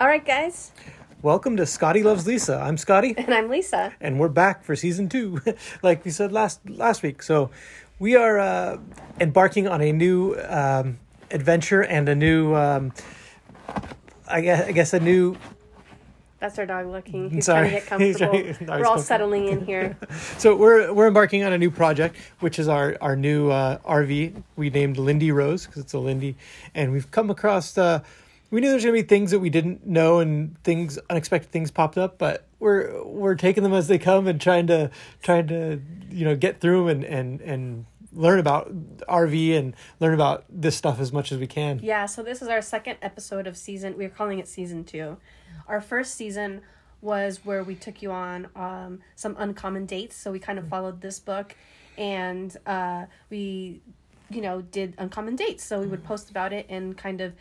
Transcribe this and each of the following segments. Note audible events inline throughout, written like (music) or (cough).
All right, guys. Welcome to Scotty Loves Lisa. I'm Scotty, And I'm Lisa. and we're back for season two, (laughs) like we said last last week. So we are uh, embarking on a new um, adventure and a new, um, I guess, I guess a new. That's our dog looking. (laughs) He's Sorry. trying to get (laughs) comfortable. We're all settling in here. (laughs) So we're we're embarking on a new project, which is our our new uh, RV. We named Lindy Rose because it's a Lindy, and we've come across. Uh, we knew there's gonna be things that we didn't know and things unexpected things popped up, but we're we're taking them as they come and trying to trying to you know get through 'em and and and learn about RV and learn about this stuff as much as we can. Yeah, so this is our second episode of season. We're calling it season two. Our first season was where we took you on um, some uncommon dates. So we kind of followed this book, and uh, we, you know, did uncommon dates. So we would post about it and kind of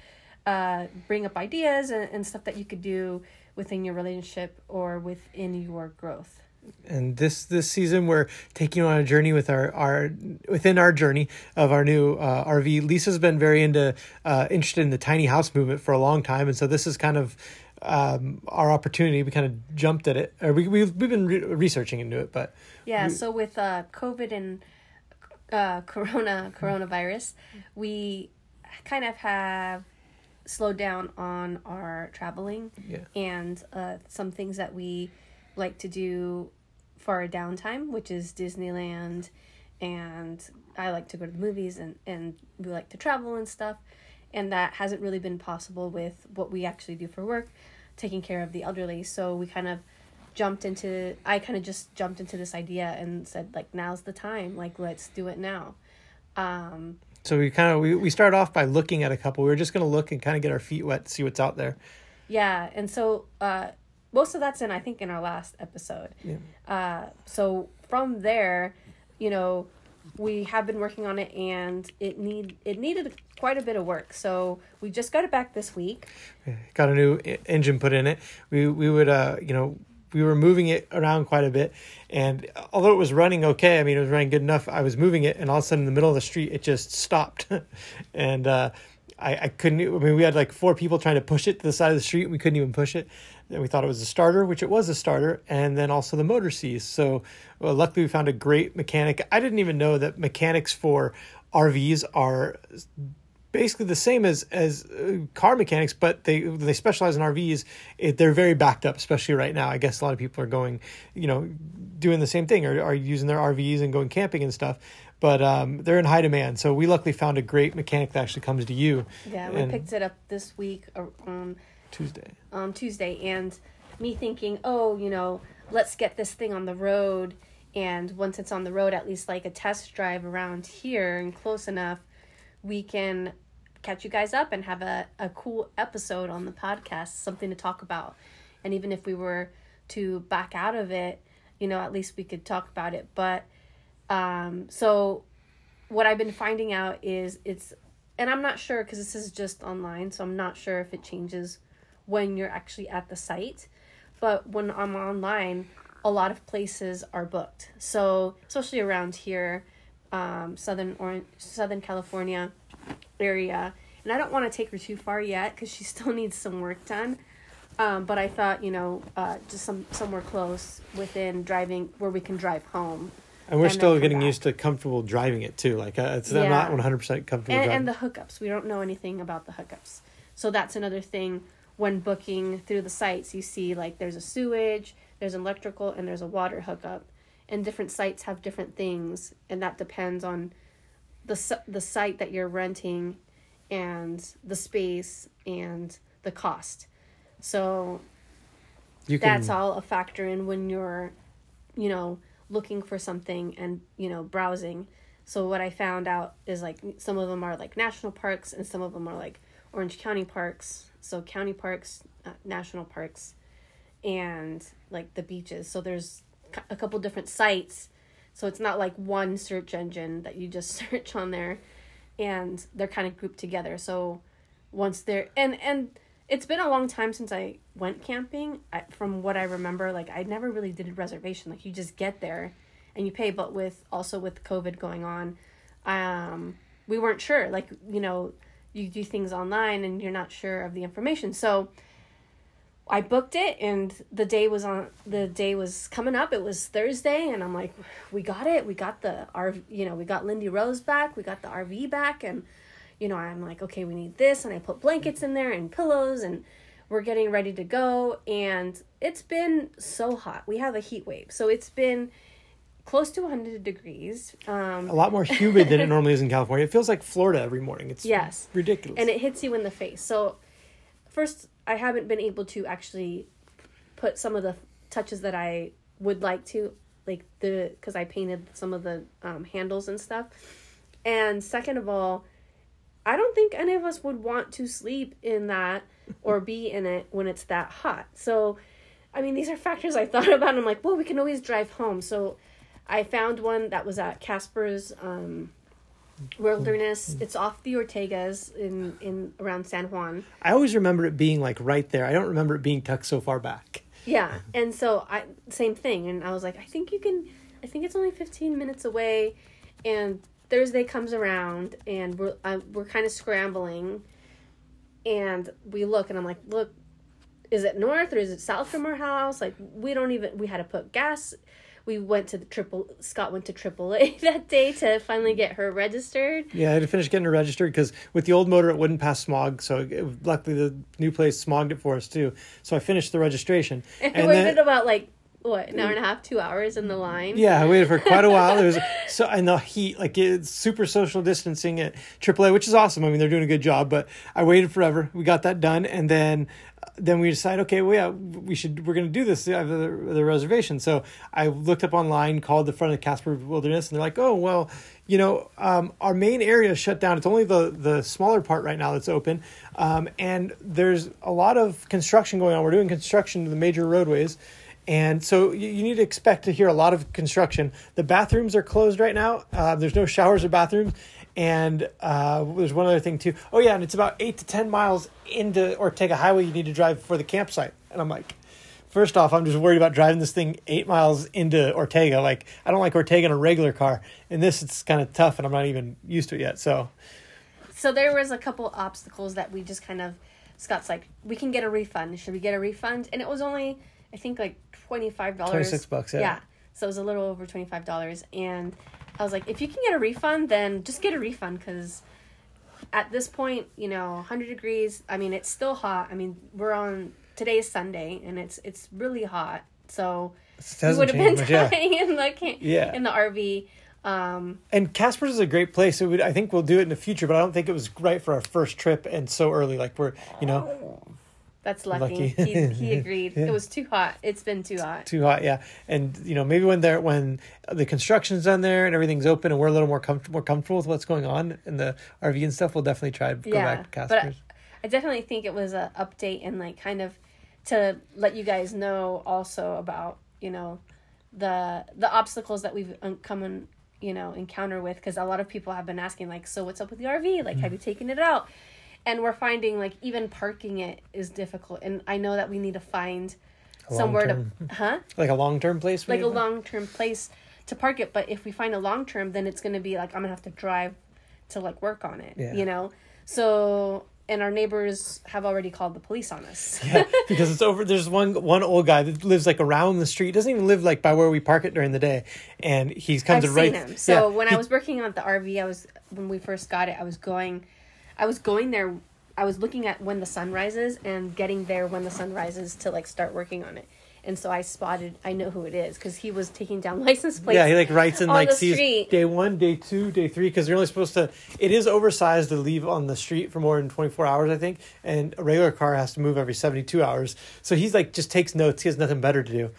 uh, bring up ideas and, and stuff that you could do within your relationship or within your growth. and this this season we're taking you on a journey with our our within our journey of our new uh, RV. Lisa's been very into uh, interested in the tiny house movement for a long time, and so this is kind of um, our opportunity. We kind of jumped at it. Or we we've we've been re- researching into it, but Yeah, so with uh, COVID and uh, (laughs) Corona coronavirus, we kind of have slowed down on our traveling Yeah. and uh, some things that we like to do for our downtime, which is Disneyland, and I like to go to the movies and and we like to travel and stuff, and that hasn't really been possible with what we actually do for work, taking care of the elderly. So we kind of jumped into I kind of just jumped into this idea and said like now's the time like let's do it now. Um so we kind of we we started off by looking at a couple. We were just gonna look and kind of get our feet wet, see what's out there. yeah, and so uh most of that's in I think in our last episode. Yeah. Uh so from there, you know, we have been working on it and it need it needed quite a bit of work. So we just got it back this week. got a new engine put in it. We we would uh you know we were moving it around quite a bit, and although it was running okay, I mean it was running good enough. I was moving it, and all of a sudden in the middle of the street it just stopped, (laughs) and uh, I I couldn't. I mean we had like four people trying to push it to the side of the street, we couldn't even push it. And we thought it was a starter, which it was a starter, and then also the motor seized. So well, luckily we found a great mechanic. I didn't even know that mechanics for RVs are basically the same as as uh, car mechanics, but they they specialize in RVs. It, they're very backed up, especially right now. I guess a lot of people are going, you know, doing the same thing or are using their RVs and going camping and stuff. But um, they're in high demand, so we luckily found a great mechanic that actually comes to you. Yeah, we And picked it up this week uh, um Tuesday. on Tuesday, and me thinking, oh, you know, let's get this thing on the road. And once it's on the road, at least like a test drive around here and close enough, we can catch you guys up and have a, a cool episode on the podcast, something to talk about. And even if we were to back out of it, you know, at least we could talk about it. But um, so what I've been finding out is it's, and I'm not sure because this is just online, so I'm not sure if it changes when you're actually at the site. But when I'm online, a lot of places are booked. So especially around here, um, southern or Southern California area, and I don't want to take her too far yet because she (laughs) still needs some work done. Um, but I thought, you know, uh, just some somewhere close within driving where we can drive home. And we're And still getting back. used to comfortable driving it too. Like uh, it's I'm not 100 percent comfortable and, driving. and the hookups we don't know anything about the hookups so that's another thing when booking through the sites you see like there's a sewage there's an electrical and there's a water hookup. And different sites have different things and that depends on the the site that you're renting and the space and the cost. So you can, that's all a factor in when you're you know looking for something and you know browsing. So what i found out is like some of them are like national parks and some of them are like orange county parks so county parks uh, national parks and like the beaches so there's a couple different sites so it's not like one search engine that you just (laughs) search on there and they're kind of grouped together so once they're and and it's been a long time since I went camping. I, from what I remember, like I never really did a reservation. Like you just get there, and you pay. But with also with COVID going on, um, we weren't sure. Like you know, you do things online and you're not sure of the information. So I booked it and the day was on the day was coming up. It was Thursday and I'm like, we got it. We got the RV, you know, we got Lindy Rose back. We got the RV back and you know, I'm like, okay, we need this and I put blankets in there and pillows and we're getting ready to go and it's been so hot. We have a heat wave. So it's been close to 100 degrees. Um, a lot more humid than it (laughs) normally is in California. It feels like Florida every morning. It's yes. ridiculous. And it hits you in the face. So first I haven't been able to actually put some of the touches that I would like to like the cuz I painted some of the um, handles and stuff. And second of all, I don't think any of us would want to sleep in that or be in it when it's that hot. So, I mean, these are factors I thought (laughs) about. I'm like, well, we can always drive home. So, I found one that was at Casper's um, Wilderness. It's off the Ortegas in in around San Juan. I always remember it being like right there. I don't remember it being tucked so far back. Yeah, and so I same thing, and I was like, I think you can. I think it's only 15 minutes away, and Thursday comes around and we're uh, we're kind of scrambling, and we look and I'm like, look, is it north or is it south from our house? Like we don't even we had to put gas. We went to the triple. Scott went to AAA (laughs) that day to finally get her registered. Yeah, I had to finish getting her registered because with the old motor it wouldn't pass smog. So it, luckily the new place smogged it for us too. So I finished the registration. (laughs) And, and we waited about like what an hour and a half, two hours in the line. Yeah, I waited for quite a while. It was (laughs) so and the heat, like it's super social distancing at AAA, which is awesome. I mean, they're doing a good job. But I waited forever. We got that done, and then then we decided, okay, well, yeah, we should we're going to do this. I have the, the reservation, so I looked up online, called the front of the Casper Wilderness, and they're like, oh well, you know, um, our main area is shut down. It's only the the smaller part right now that's open, um, and there's a lot of construction going on. We're doing construction to the major roadways and so you, you, need to expect to hear a lot of construction. The bathrooms are closed right now. Uh, there's no showers or bathrooms. And uh, there's one other thing too. Oh yeah, and it's about eight to ten miles into Ortega Highway. You need to drive for the campsite. And I'm like, first off, I'm just worried about driving this thing eight miles into Ortega. Like I don't like Ortega in a regular car. In this, it's kind of tough, and I'm not even used to it yet. So, so there was a couple obstacles that we just kind of. Scott's like, we can get a refund. Should we get a refund? And it was only I think like twenty five dollars. Twenty six bucks. Yeah. Yeah. So it was a little over twenty five dollars, and I was like, if you can get a refund, then just get a refund because at this point, you know, hundred degrees. I mean, it's still hot. I mean, we're on today's Sunday, and it's it's really hot. So we would have been dying yeah. in the yeah. in the RV. Um, and Casper's is a great place. It would, I think we'll do it in the future, but I don't think it was right for our first trip and so early. Like we're, you know, that's lucky. lucky. he, he (laughs) agreed. yeah. It was too hot. It's been too hot. Too hot, yeah. And you know, maybe when they're when the construction's done there and everything's open and we're a little more comfortable more comfortable with what's going on in the RV and stuff, we'll definitely try to go yeah, back to Casper's. But I, I definitely think it was an update and like kind of to let you guys know also about you know the the obstacles that we've come and you know encounter with because a lot of people have been asking like so what's up with the rv like mm. have you taken it out and we're finding like even parking it is difficult and i know that we need to find somewhere to huh like a long-term place like a long-term place to park it but if we find a long-term then it's going to be like i'm going to have to drive to like work on it yeah. you know so and our neighbors have already called the police on us. (laughs) yeah, because it's over. There's one one old guy that lives like around the street. Doesn't even live like by where we park it during the day, and he comes I've right. Seen him. So yeah, when he, I was working on the RV, I was when we first got it, I was going I was going there. I was looking at when the sun rises and getting there when the sun rises to like start working on it. And so I spotted. I know who it is because he was taking down (laughs) license plates. Yeah, he like writes in like sees street. day one, day two, day three because they're only supposed to. It is oversized to leave on the street for more than twenty four hours, I think, and a regular car has to move every seventy two hours. So he's like just takes notes. He has nothing better to do.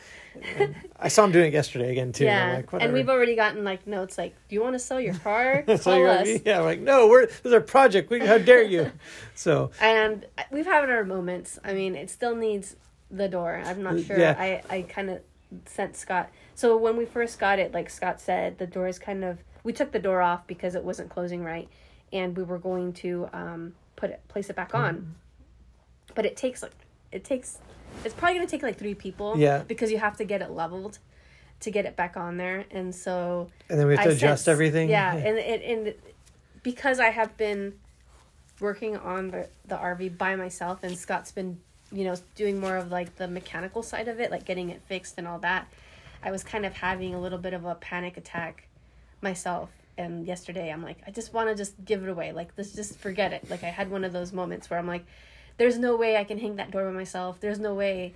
(laughs) I saw him doing it yesterday again too. Yeah, and, like, and we've already gotten like notes like, "Do you want to sell your (laughs) car? Call your us." Yeah, I'm like no, we're this is our project. We, how dare you? (laughs) So and we've had our moments. I mean, it still needs the door. I'm not sure. Yeah. I I kind of sent Scott. So when we first got it, like Scott said, the door is kind of. We took the door off because it wasn't closing right, and we were going to um put it place it back on. Mm. But it takes like it takes it's probably gonna take like three people. Yeah. Because you have to get it leveled, to get it back on there, and so And then we have to I adjust sense- everything. Yeah, (laughs) and it and because I have been working on the the RV by myself, and Scott's been you know doing more of like the mechanical side of it, like getting it fixed and all that. I was kind of having a little bit of a panic attack myself. And yesterday, I'm like, I just want to just give it away. Like, let's just forget it. Like, I had one of those moments where I'm like, there's no way I can hang that door by myself. There's no way.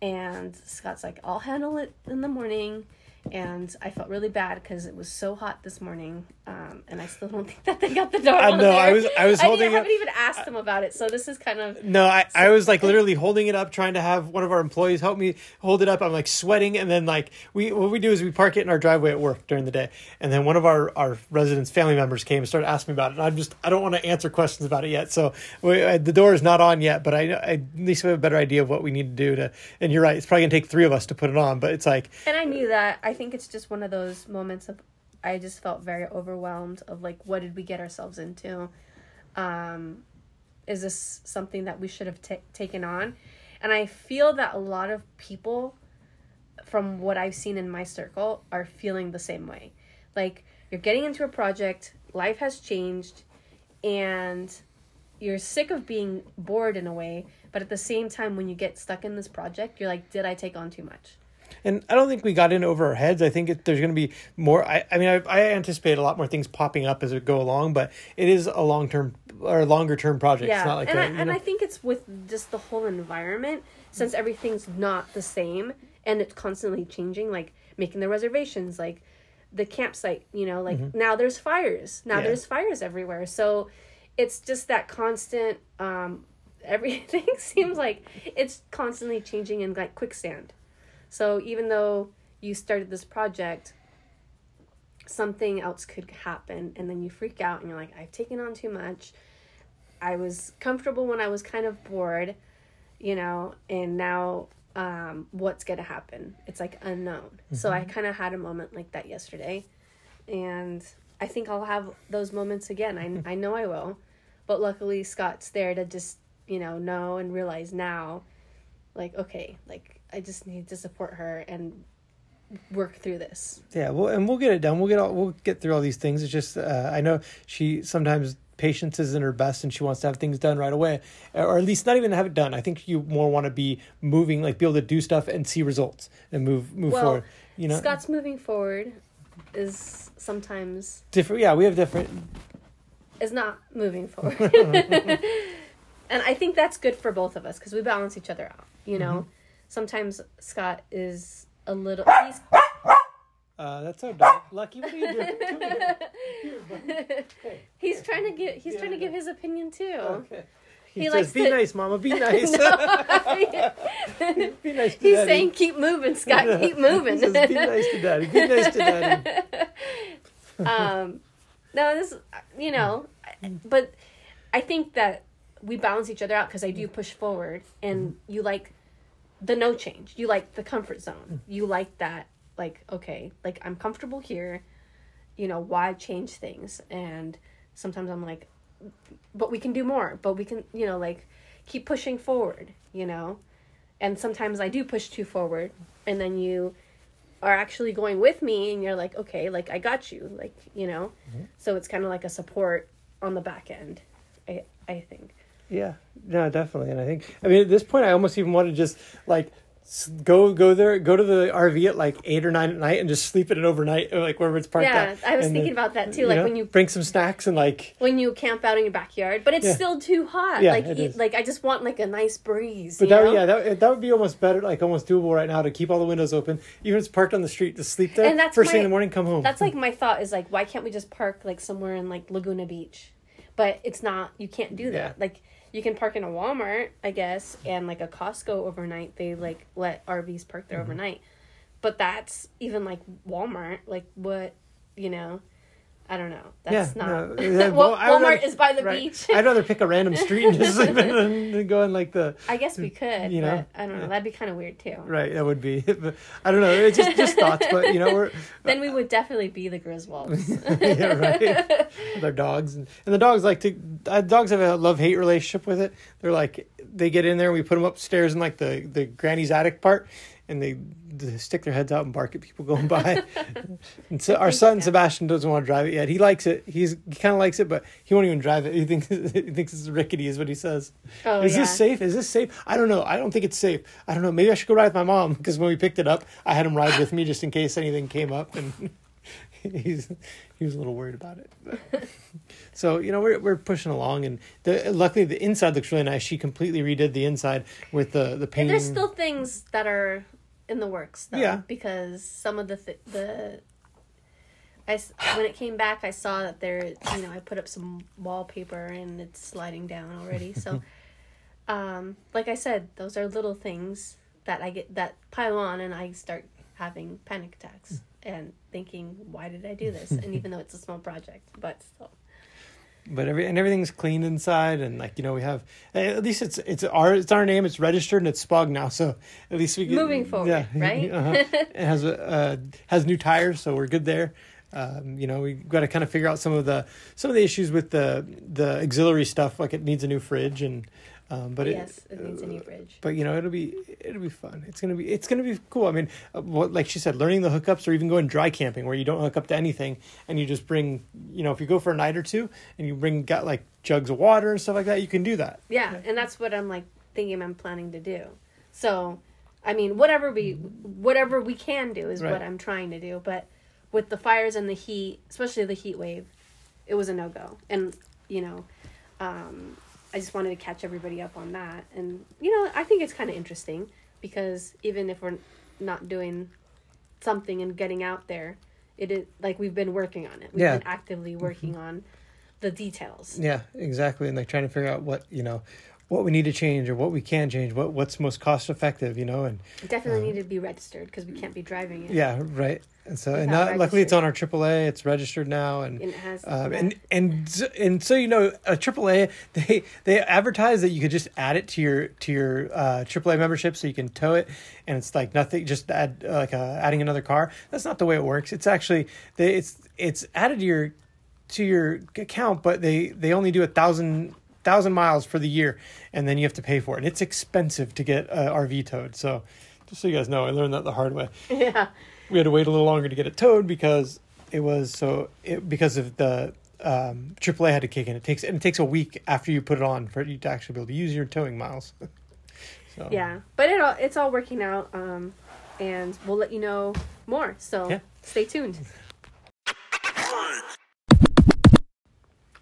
And Scott's like, I'll handle it in the morning. And I felt really bad because it was so hot this morning, um, and I still don't (laughs) think that they got the door. I on know, there. I was- I was I holding haven't it- even asked them about it, so this is kind of No, I, I was like literally holding it up, trying to have one of our employees help me hold it up. I'm like sweating, and then like we what we do is we park it in our driveway at work during the day, and then one of our our residents' family members came and started asking me about it. And I'm just I don't want to answer questions about it yet, so we, I, the door is not on yet. But I, I at least we have a better idea of what we need to do to. And you're right, it's probably gonna take three of us to put it on, but it's like And I knew that. I think it's just one of those moments of I just felt very overwhelmed of like what did we get ourselves into? Um is this something that we should have ta taken on? And I feel that a lot of people from what I've seen in my circle are feeling the same way. Like you're getting into a project, life has changed and you're sick of being bored in a way, but at the same time when you get stuck in this project, you're like did I take on too much? And I don't think we got in over our heads. I think it, there's going to be more. I, I mean, I, I anticipate a lot more things popping up as we go along, but it is a long term or longer term project. Yeah, It's not like and a, I, and know- I think it's with just the whole environment since everything's not the same and it's constantly changing. Like making the reservations, like the campsite. You know, like now there's fires. Now Mm-hmm. Yeah. there's fires everywhere. So it's just that constant. um (laughs) Everything (laughs) seems like it's constantly changing in like quicksand. So even though you started this project, something else could happen, and then you freak out and you're like, I've taken on too much. I was comfortable when I was kind of bored, you know, and now um, what's going to happen? It's like unknown. So I kind of had a moment like that yesterday. And I think I'll have those moments again. I, I know I will. But luckily, Scott's there to just, you know, know and realize now, like, okay, like, I just need to support her and work through this. Yeah, well, and we'll get it done. We'll get all, we'll get through all these things. It's just uh, I know she sometimes patience isn't her best, and she wants to have things done right away, or at least not even have it done. I think you more want to be moving, like be able to do stuff and see results and move move Well, forward. You know, Scott's moving forward is sometimes different. Yeah, we have different. is not moving forward. (laughs) (laughs) and I think that's good for both of us because we balance each other out. You know, Mm-hmm. Sometimes Scott is a little. He's, Uh, that's our dog, Lucky. What are you doing? Come here. he's trying to get. He's Yeah, trying to give his opinion too. Okay. He, He says, likes "Be to- nice, Mama. Be (laughs) nice. be nice to He's Daddy." saying, "Keep moving, Scott. Keep moving." (laughs) he says, "Be nice to Daddy. Be nice to Daddy." (laughs) um, no, this, you know, but I think that we balance each other out because I do push forward, and you like the no change. You like the comfort zone. You like that, like okay, like I'm comfortable here. You know, why change things? And sometimes I'm like, but we can do more. But we can, you know, like keep pushing forward. You know, and sometimes I do push too forward, and then you are actually going with me and you're like okay like i got you like you know mm-hmm. so it's kind of like a support on the back end i i think Yeah, no, definitely. And I think, I mean, at this point, I almost even want to just like go go there, go to the RV at like eight or nine at night, and just sleep in it overnight, like wherever it's parked. yeah at. i was And thinking then, about that too you like know, when you bring some snacks and like. when you camp out in your backyard but it's Yeah. still too hot Yeah, like it you- is. like i just want like a nice breeze But you that know? yeah that that would be almost better, like almost doable right now to keep all the windows open, even if it's parked on the street to sleep there. And that's first thing in the morning, come home. that's like (laughs) my thought is like why can't we just park like somewhere in like laguna beach but it's not you can't do that Yeah. like you can park in a walmart i guess and like a costco overnight they like let rvs park Mm-hmm. there overnight but that's even like walmart like what you know i don't know that's yeah, not no, (laughs) well, walmart rather- is by the right. beach I'd rather pick a random street and just sleep in (laughs) then go in like the i guess we could You know? but i don't know that'd be kind of weird too right. That would be. (laughs) But I don't know. It's just just thoughts, but you know we're then we would definitely be the griswolds yeah, right. our dogs and, and the dogs like to uh, dogs have a love hate relationship with it they're like they get in there and we put them upstairs in like the the granny's attic part and they, they stick their heads out and bark at people going by. (laughs) and so our son Sebastian doesn't want to drive it yet. He likes it. He's he kind of likes it, but he won't even drive it. He thinks (laughs) he thinks it's rickety, is what he says. Oh, is yeah. this safe? Is this safe? I don't know. I don't think it's safe. I don't know. Maybe I should go ride with my mom because when we picked it up, I had him ride with me just in case anything came up, and (laughs) he's he was a little worried about it. But- so you know we're we're pushing along, and the luckily the inside looks really nice. She completely redid the inside with the the And there's still things that are in the works though. Yeah. Because some of the th- the I when it came back, I saw that there. You know, I put up some wallpaper and it's sliding down already. So, (laughs) um, like I said, those are little things that I get that pile on, and I start having panic attacks and thinking, why did I do this? and even though it's a small project, but still. But every and everything's clean inside and like you know we have at least it's it's our it's our name it's registered and it's spog now so at least we get Moving forward, yeah, (laughs) right? uh-huh. it has a uh, has new tires so we're good there um, you know we've got to kind of figure out some of the some of the issues with the the auxiliary stuff like it needs a new fridge and um, but yes, it it needs a new bridge. but you know it'll be it'll be fun it's gonna be it's gonna be cool i mean uh, what like she said learning the hookups or even going dry camping where you don't hook up to anything and you just bring you know if you go for a night or two and you bring got like jugs of water and stuff like that you can do that Yeah, and that's what I'm like thinking I'm planning to do. So, I mean, whatever we whatever we can do is Right. what I'm trying to do. But with the fires and the heat, especially the heat wave, it was a no go. And you know, um, I just wanted to catch everybody up on that. And you know, I think it's kind of interesting because even if we're not doing something and getting out there, it is like we've been working on it. We've Yeah. been actively working mm-hmm. on the details. yeah exactly and like trying to figure out what you know what we need to change or what we can change what what's most cost effective you know and It definitely need to be registered because we can't be driving it. Yeah right and so and now, luckily it's on our AAA it's registered now and And it has Um, yeah. and and and so you know, a AAA they they advertise that you could just add it to your to your uh, AAA membership, so you can tow it, and it's like nothing, just add uh, like uh, adding another car. That's not the way it works. It's actually they it's it's added to your to your account, but they they only do a thousand thousand miles for the year, and then you have to pay for it. And it's expensive to get a RV towed. So just so you guys know, I learned that the hard way (laughs) yeah. we had to wait a little longer to get it towed because it was so it, because of the um, AAA had to kick in. It takes and it takes a week after you put it on for you to actually be able to use your towing miles. (laughs) so Yeah, but it all it's all working out, um, and we'll let you know more. So Yeah. stay tuned.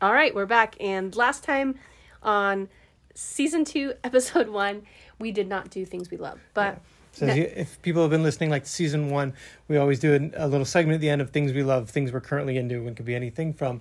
All right, we're back, and last time on season two, (laughs) episode one, we did not do things we love, but So No. if, you, if people have been listening, like season one, we always do a, a little segment at the end of things we love, things we're currently into. and could be anything from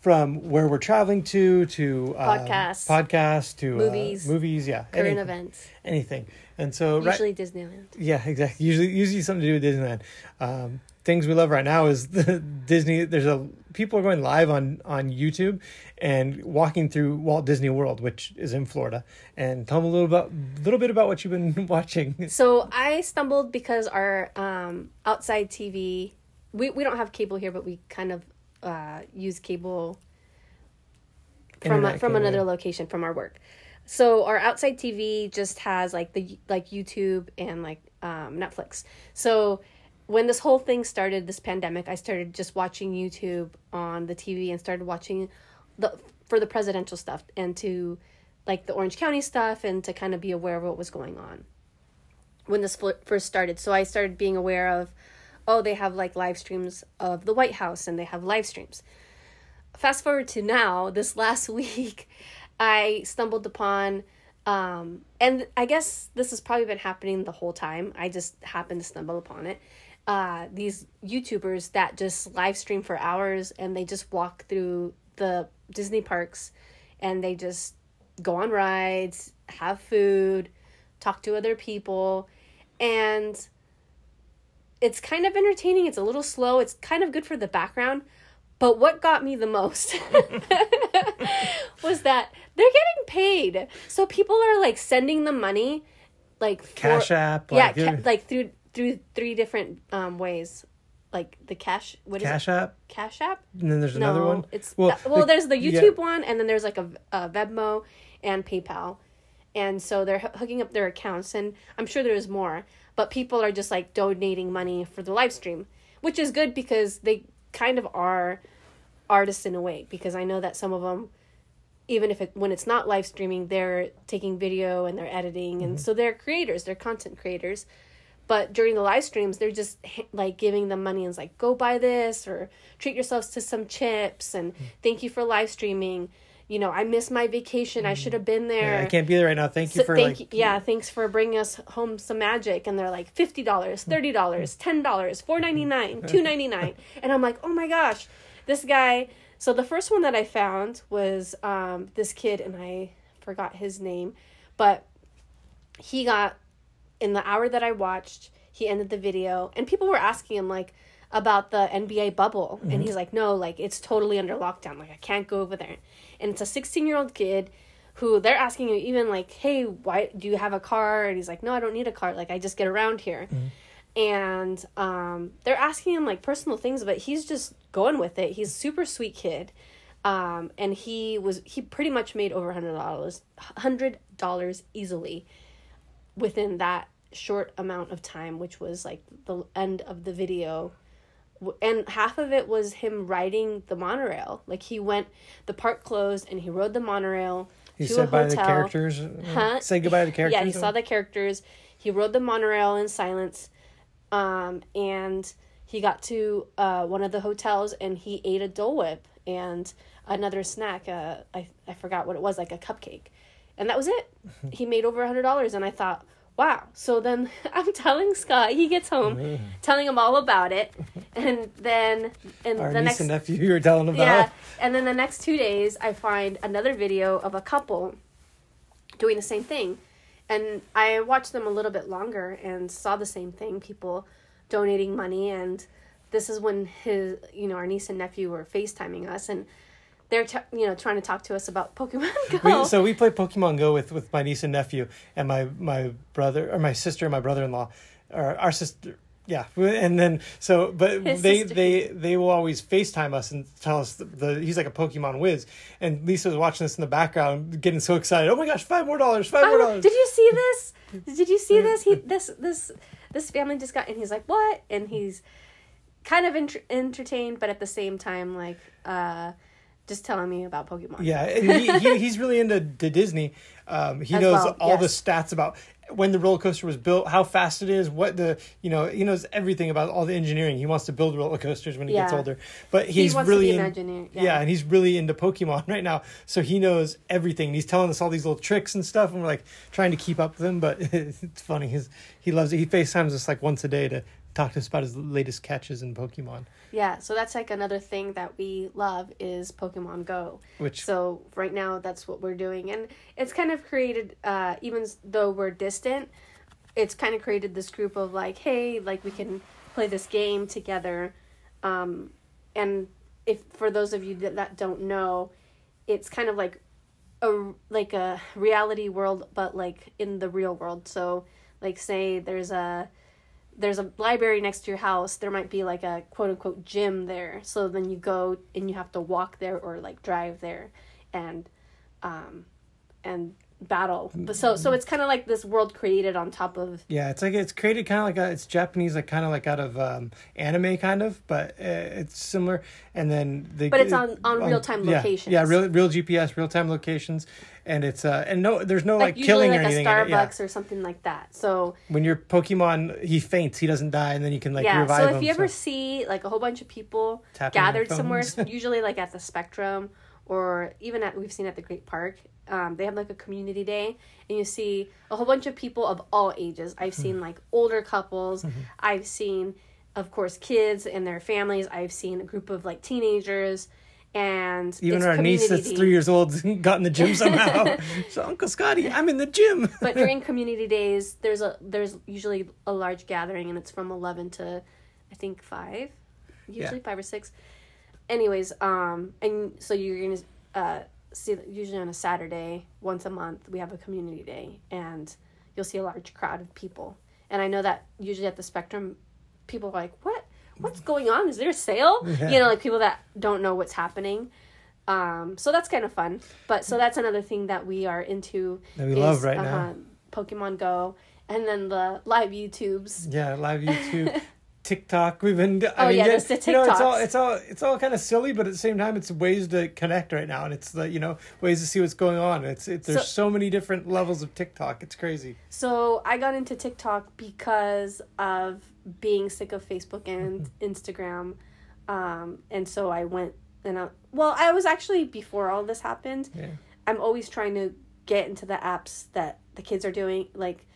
from where we're traveling to to um, Podcasts. podcasts to Movies. uh, movies, yeah, current anything, events, anything. And so right, usually Disneyland. Yeah, exactly. Usually, usually something to do with Disneyland. Um, things we love right now is (laughs) the Disney. There's a people are going live on on YouTube and walking through Walt Disney World, which is in Florida. And tell them a little about little bit about what you've been (laughs) watching. So I stumbled because our um, outside TV, we, we don't have cable here, but we kind of uh, use cable from a, from cable, another location from our work. So our outside TV just has like the like YouTube and like um, Netflix. So when this whole thing started, this pandemic, I started just watching YouTube on the TV and started watching the for the presidential stuff and to like the Orange County stuff and to kind of be aware of what was going on when this first started. So I started being aware of, oh, they have like live streams of the White House and they have live streams. Fast forward to now, this (laughs) last week, I stumbled upon, um, and I guess this has probably been happening the whole time. I just happened to stumble upon it. Uh, these YouTubers that just live stream for hours and they just walk through the Disney parks and they just go on rides, have food, talk to other people, and it's kind of entertaining. It's a little slow. It's kind of good for the background. But what got me the most (laughs) was that they're getting paid. So people are like sending them money, like for- Cash App, yeah, like, ca- like through through three different um ways, like the cash. What is Cash it? App, Cash App. and then there's another one. It's Well, well, well the- there's the yeah. YouTube one, and then there's like a, a Venmo and PayPal, and so they're hoo- hooking up their accounts and i'm sure there's more but people are just like donating money for the live stream which is good because they kind of are artists in a way because i know that some of them even if it when it's not live streaming they're taking video and they're editing and so they're creators they're content creators but during the live streams they're just like giving them money and it's like go buy this or treat yourselves to some chips and hmm. thank you for live streaming. You know i missed my vacation. I should hmm. have been there Yeah, I can't be there right now. Thank you so for thank like you, yeah thanks for bringing us home some magic. And they're like $50 $30 $10 $4.99 hmm. $2.99 (laughs) and i'm like oh my gosh. This guy so the first one that i found was um, this kid and i forgot his name but he got in the hour that i watched he ended the video and people were asking him like about the nba bubble. And he's like no like it's totally under lockdown. Like i can't go over there. And it's a 16 year old kid who they're asking him even like hey why do you have a car? And he's like no i don't need a car. Like i just get around here. And um, they're asking him like personal things but he's just going with it. He's a super sweet kid um, and he was he pretty much made over hundred dollars hundred dollars easily within that short amount of time which was like the end of the video and half of it was him riding the monorail like he went the park closed and he rode the monorail he to a said bye to the hotel. characters. Huh? Say goodbye to the characters. Yeah, he saw the characters. He rode the monorail in silence, um, and he got to uh, one of the hotels and he ate a Dole Whip and another snack. Uh, I I forgot what it was, like a cupcake, and that was it. (laughs) he made over a hundred dollars, and I thought, wow. So then (laughs) I'm telling Scott. He gets home, telling him all about it, and then and Our the niece next and nephew you were telling about. yeah, and then the next two days, I find another video of a couple doing the same thing, and I watched them a little bit longer and saw the same thing. People donating money, and this is when his, you know, our niece and nephew were FaceTiming us, and they're, t- you know, trying to talk to us about Pokemon (laughs) Go. We, so we play Pokemon Go with, with my niece and nephew and my my brother or my sister and my brother in law, or our sister. Yeah, and then so, but His they sister. they they will always Facetime us and tell us the, the he's like a Pokemon whiz, and Lisa was watching this in the background, getting so excited. Oh my gosh, five more dollars, five more Oh, dollars. did you see (laughs) this? Did you see this? He this this this family just got and he's like what? And he's kind of ent- entertained, but at the same time like uh, just telling me about Pokemon. Yeah, and he, he (laughs) he's really into to Disney. Um, he As knows well, all the stats about when the roller coaster was built, how fast it is, what the you know he knows everything about all the engineering. He wants to build roller coasters when he gets older, but He he's to really in- Yeah. yeah. and he's really into Pokemon (laughs) right now, so he knows everything. He's telling us all these little tricks and stuff, and we're like trying to keep up with him. But (laughs) it's funny. His he loves it. He Facetimes us like once a day to talk to us about his latest catches in Pokemon. Yeah, so that's like another thing that we love is Pokemon Go. Which So right now that's what we're doing and it's kind of created uh even though we're distant, it's kind of created this group of like, hey, like we can play this game together. Um and if for those of you that, that don't know, it's kind of like a like a reality world but like in the real world. So like say there's a there's a library next to your house, there might be like a quote unquote gym there. So then you go and you have to walk there or like drive there and um and battle. But so so it's kind of like this world created on top of Yeah, it's like it's created kind of like a, it's Japanese, like kind of like out of um, anime, kind of, but uh, it's similar. And then the But it's on- on real-time yeah. Yeah, real real GPS, real time locations, and it's uh and no, there's no like, like, killing like or a anything. in it, yeah. Starbucks or something like that. So When your Pokemon he faints, he doesn't die, and then you can like yeah, revive so if him. you ever so- see like a whole bunch of people Tapping gathered somewhere, (laughs) usually like at the Spectrum or even at we've seen at the Great Park, um, they have like a community day, and you see a whole bunch of people of all ages. I've seen Mm-hmm. like older couples. I've seen, of course, kids and their families. I've seen a group of like teenagers, and even our niece that's three years old (laughs) got in the gym somehow. (laughs) so Uncle Scotty, I'm in the gym. (laughs) but during community days there's a there's usually a large gathering and it's from 11 to i think 5 usually 5 or 6 anyways um and so you're gonna uh see usually on a saturday once a month we have a community day and you'll see a large crowd of people and i know that usually at the spectrum people are like what what's going on is there a sale (laughs) Yeah. you know like people that don't know what's happening Um, so that's kind of fun. But so that's another thing that we are into. That we love right now. uh, Pokemon Go, and then the live YouTubes. Yeah, live (laughs) YouTube, TikTok. We've been. I Oh, mean, yeah, there's the you know, it's all it's all it's all kind of silly, but at the same time, it's ways to connect right now, and it's the you know ways to see what's going on. It's it, there's so, many different levels of TikTok. It's crazy. So I got into TikTok because of being sick of Facebook and Instagram, um, and so I went and I, well, I was actually before all this happened. Yeah. I'm always trying to get into the apps that the kids are doing, like,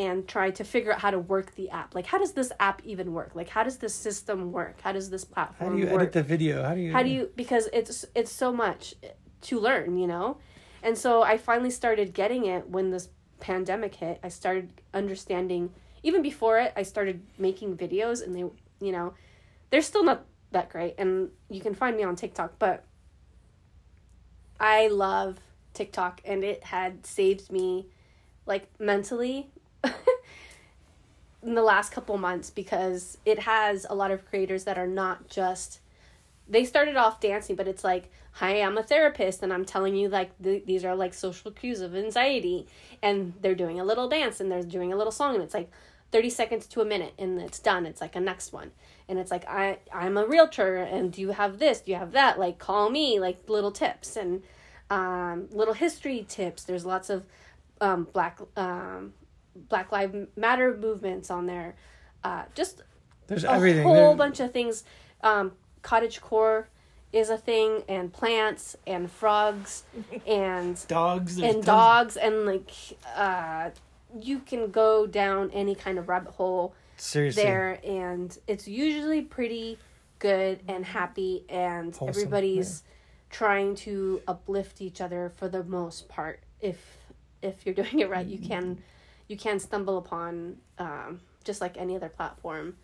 and try to figure out how to work the app. Like, how does this app even work? Like, how does this system work? How does this platform? How do you work? edit the video? How do you? how do you because it's it's so much to learn you know and so i finally started getting it when this pandemic hit i started understanding even before it i started making videos and they you know they're still not that great and you can find me on tiktok but i love tiktok and it had saved me like mentally in the last couple months because it has a lot of creators that are not just they started off dancing but it's like hi i'm a therapist and i'm telling you like th- these are like social cues of anxiety. And they're doing a little dance and they're doing a little song and it's like 30 seconds to a minute and it's done. It's like a next one. And it's like i i'm a realtor and do you have this? Do you have that? Like call me like little tips and um, little history tips. There's lots of um, black um, black lives matter movements on there uh, just There's a everything. whole There- bunch of things. Um, cottage core is a thing, and plants, and frogs, (laughs) and dogs there's and tons- dogs, and like uh, you can go down any kind of rabbit hole Seriously. there, and it's usually pretty good and happy, and Wholesome, everybody's trying to uplift each other for the most part. If if you're doing it right, you can you can stumble upon um, just like any other platform,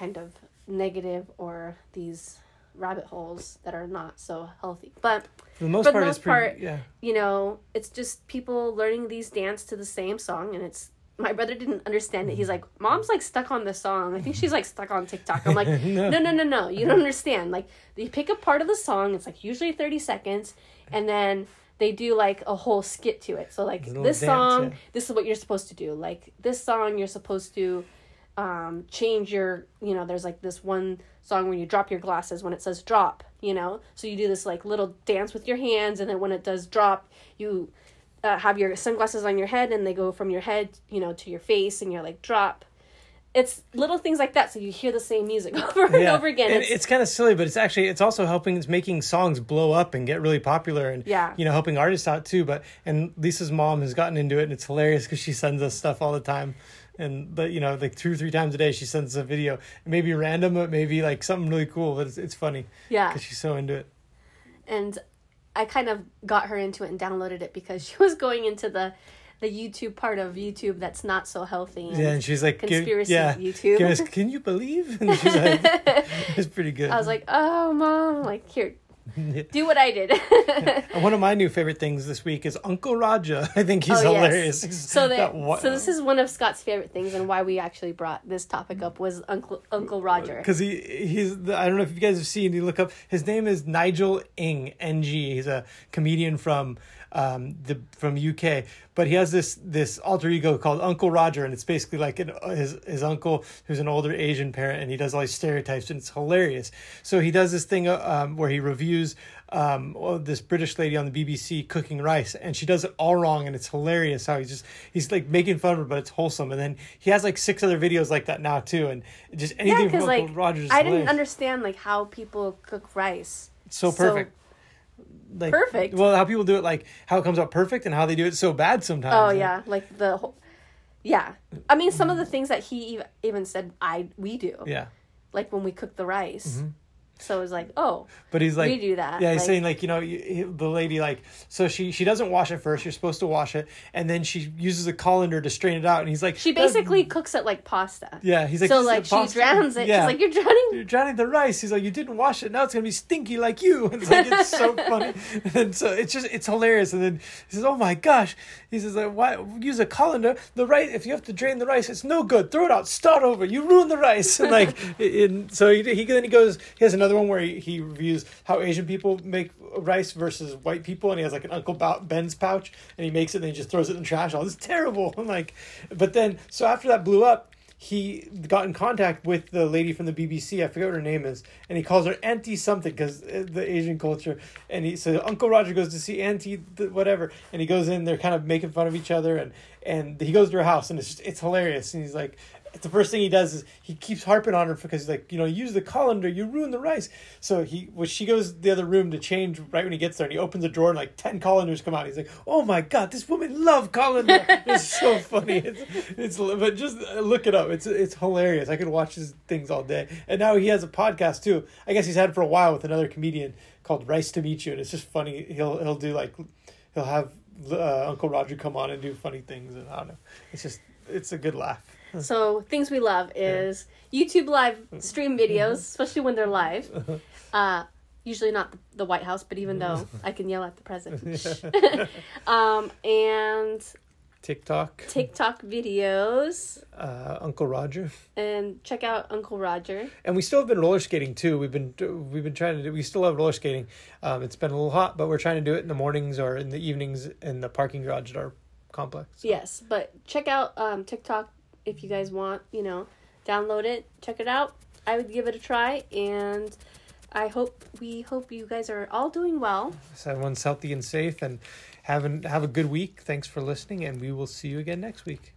kind of negative or these rabbit holes that are not so healthy. But For the most for the part, most it's pretty. yeah. you know, it's just people learning these dance to the same song, and it's my brother didn't understand it. He's like, "Mom's like stuck on the song. I think she's like stuck on TikTok." I'm like, (laughs) No. "No, no, no, no. You don't understand. Like, they pick a part of the song. It's like usually thirty seconds, and then." They do like a whole skit to it. So like this dance, song, yeah. this is what you're supposed to do. Like this song, you're supposed to um, change your you know there's like this one song where you drop your glasses when it says drop you know so you do this like little dance with your hands and then when it does drop you uh, have your sunglasses on your head and they go from your head you know to your face and you're like drop it's little things like that so you hear the same music (laughs) over and yeah. over again And it's, it's, kind of silly, but it's actually it's also helping. It's making songs blow up and get really popular, and Yeah. you know, helping artists out too. But and Lisa's mom has gotten into it, and it's hilarious because she sends us stuff all the time. And but you know, like two or three times a day, she sends us a video. It may be random, but maybe like something really cool. But it's it's funny yeah because she's so into it. and i kind of got her into it and downloaded it because she was going into the the youtube part of youtube that's not so healthy and Yeah, and she's like, conspiracy yeah, YouTube. us- can you believe? And she's like, (laughs) it's pretty good. I was like, oh, mom, like, here, (laughs) do what I did. And One of my new favorite things this week is Uncle Roger. (laughs) I think he's Oh, yes. hilarious. so, That that, so this is one of Scott's favorite things, and why we actually brought this topic up was Uncle Uncle Roger. because he he's the, I don't know if you guys have seen. You look up his name is Nigel Ing Ng. He's a comedian from um the from UK, but he has this this alter ego called Uncle Roger, and it's basically like an, his his uncle who's an older Asian parent, and he does all these stereotypes, and it's hilarious. So he does this thing uh, um, where he reviews um oh, this British lady on the BBC cooking rice, and she does it all wrong, and it's hilarious how he's just he's like making fun of her, but it's wholesome. And then he has like six other videos like that now too, and just anything because from like Uncle Roger. is I didn't understand like how people cook rice. so perfect. Like Perfect. Well, how people do it, like how it comes out perfect, and how they do it so bad sometimes. Oh yeah, like the whole. Yeah, I mean some of the things that he ev- even said I we do yeah. like when we cook the rice. Mm-hmm. So it was like, oh, But he's like, we do that. Yeah, he's like, saying like you know you, the lady like so she she doesn't wash it first. You're supposed to wash it, and then she uses a colander to strain it out. And he's like, she basically cooks it like pasta. yeah. He's like, so like she pasta." drowns it. Yeah. She's like, you're drowning. You're drowning the rice. He's like, you didn't wash it. Now it's gonna be stinky like you. (laughs) It's like it's so (laughs) funny. And so it's just it's hilarious. And then he says, oh my gosh. He says, like, why use a colander? The rice. If you have to drain the rice, it's no good. Throw it out. Start over. You ruined the rice. (laughs) And like, in so he, he then he goes. He has another another one where he, he reviews how Asian people make rice versus white people, and he has like an Uncle Ben's pouch, and he makes it and he just throws it in the trash. All this is terrible. (laughs) I'm like, but then so after that blew up, he got in contact with the lady from the BBC. I forget what her name is, and he calls her Auntie something because uh, the Asian culture. And he so Uncle Roger goes to see Auntie whatever, and he goes in. They're kind of making fun of each other, and and he goes to her house, and it's just, it's hilarious. And he's like, the first thing he does is he keeps harping on her because he's like, you know, use the colander, you ruin the rice. So he, when she goes the other room to change right when he gets there, and he opens the drawer and like ten colanders come out. He's like, oh my god, this woman love colander. (laughs) it's so funny. It's it's but just look it up. It's it's hilarious. I could watch his things all day. And now he has a podcast too. I guess he's had for a while with another comedian called Rice to Meet You, and it's just funny. He'll he'll do like he'll have uh, Uncle Roger come on and do funny things, and I don't know. It's just it's a good laugh. So things we love is YouTube live stream videos, especially when they're live. (laughs) Uh, usually not the White House, but even though I can yell at the president. (laughs) (laughs) um, and TikTok. TikTok videos. Uh, Uncle Roger. And check out Uncle Roger. And we still have been roller skating too. We've been we've been trying to do. We still have roller skating. Um, it's been a little hot, but we're trying to do it in the mornings or in the evenings in the parking garage at our complex. So. Yes, but check out um, TikTok if you guys want, you know, download it, check it out. I would give it a try and I hope we hope you guys are all doing well. So everyone's healthy and safe and have an, have a good week. Thanks for listening and we will see you again next week.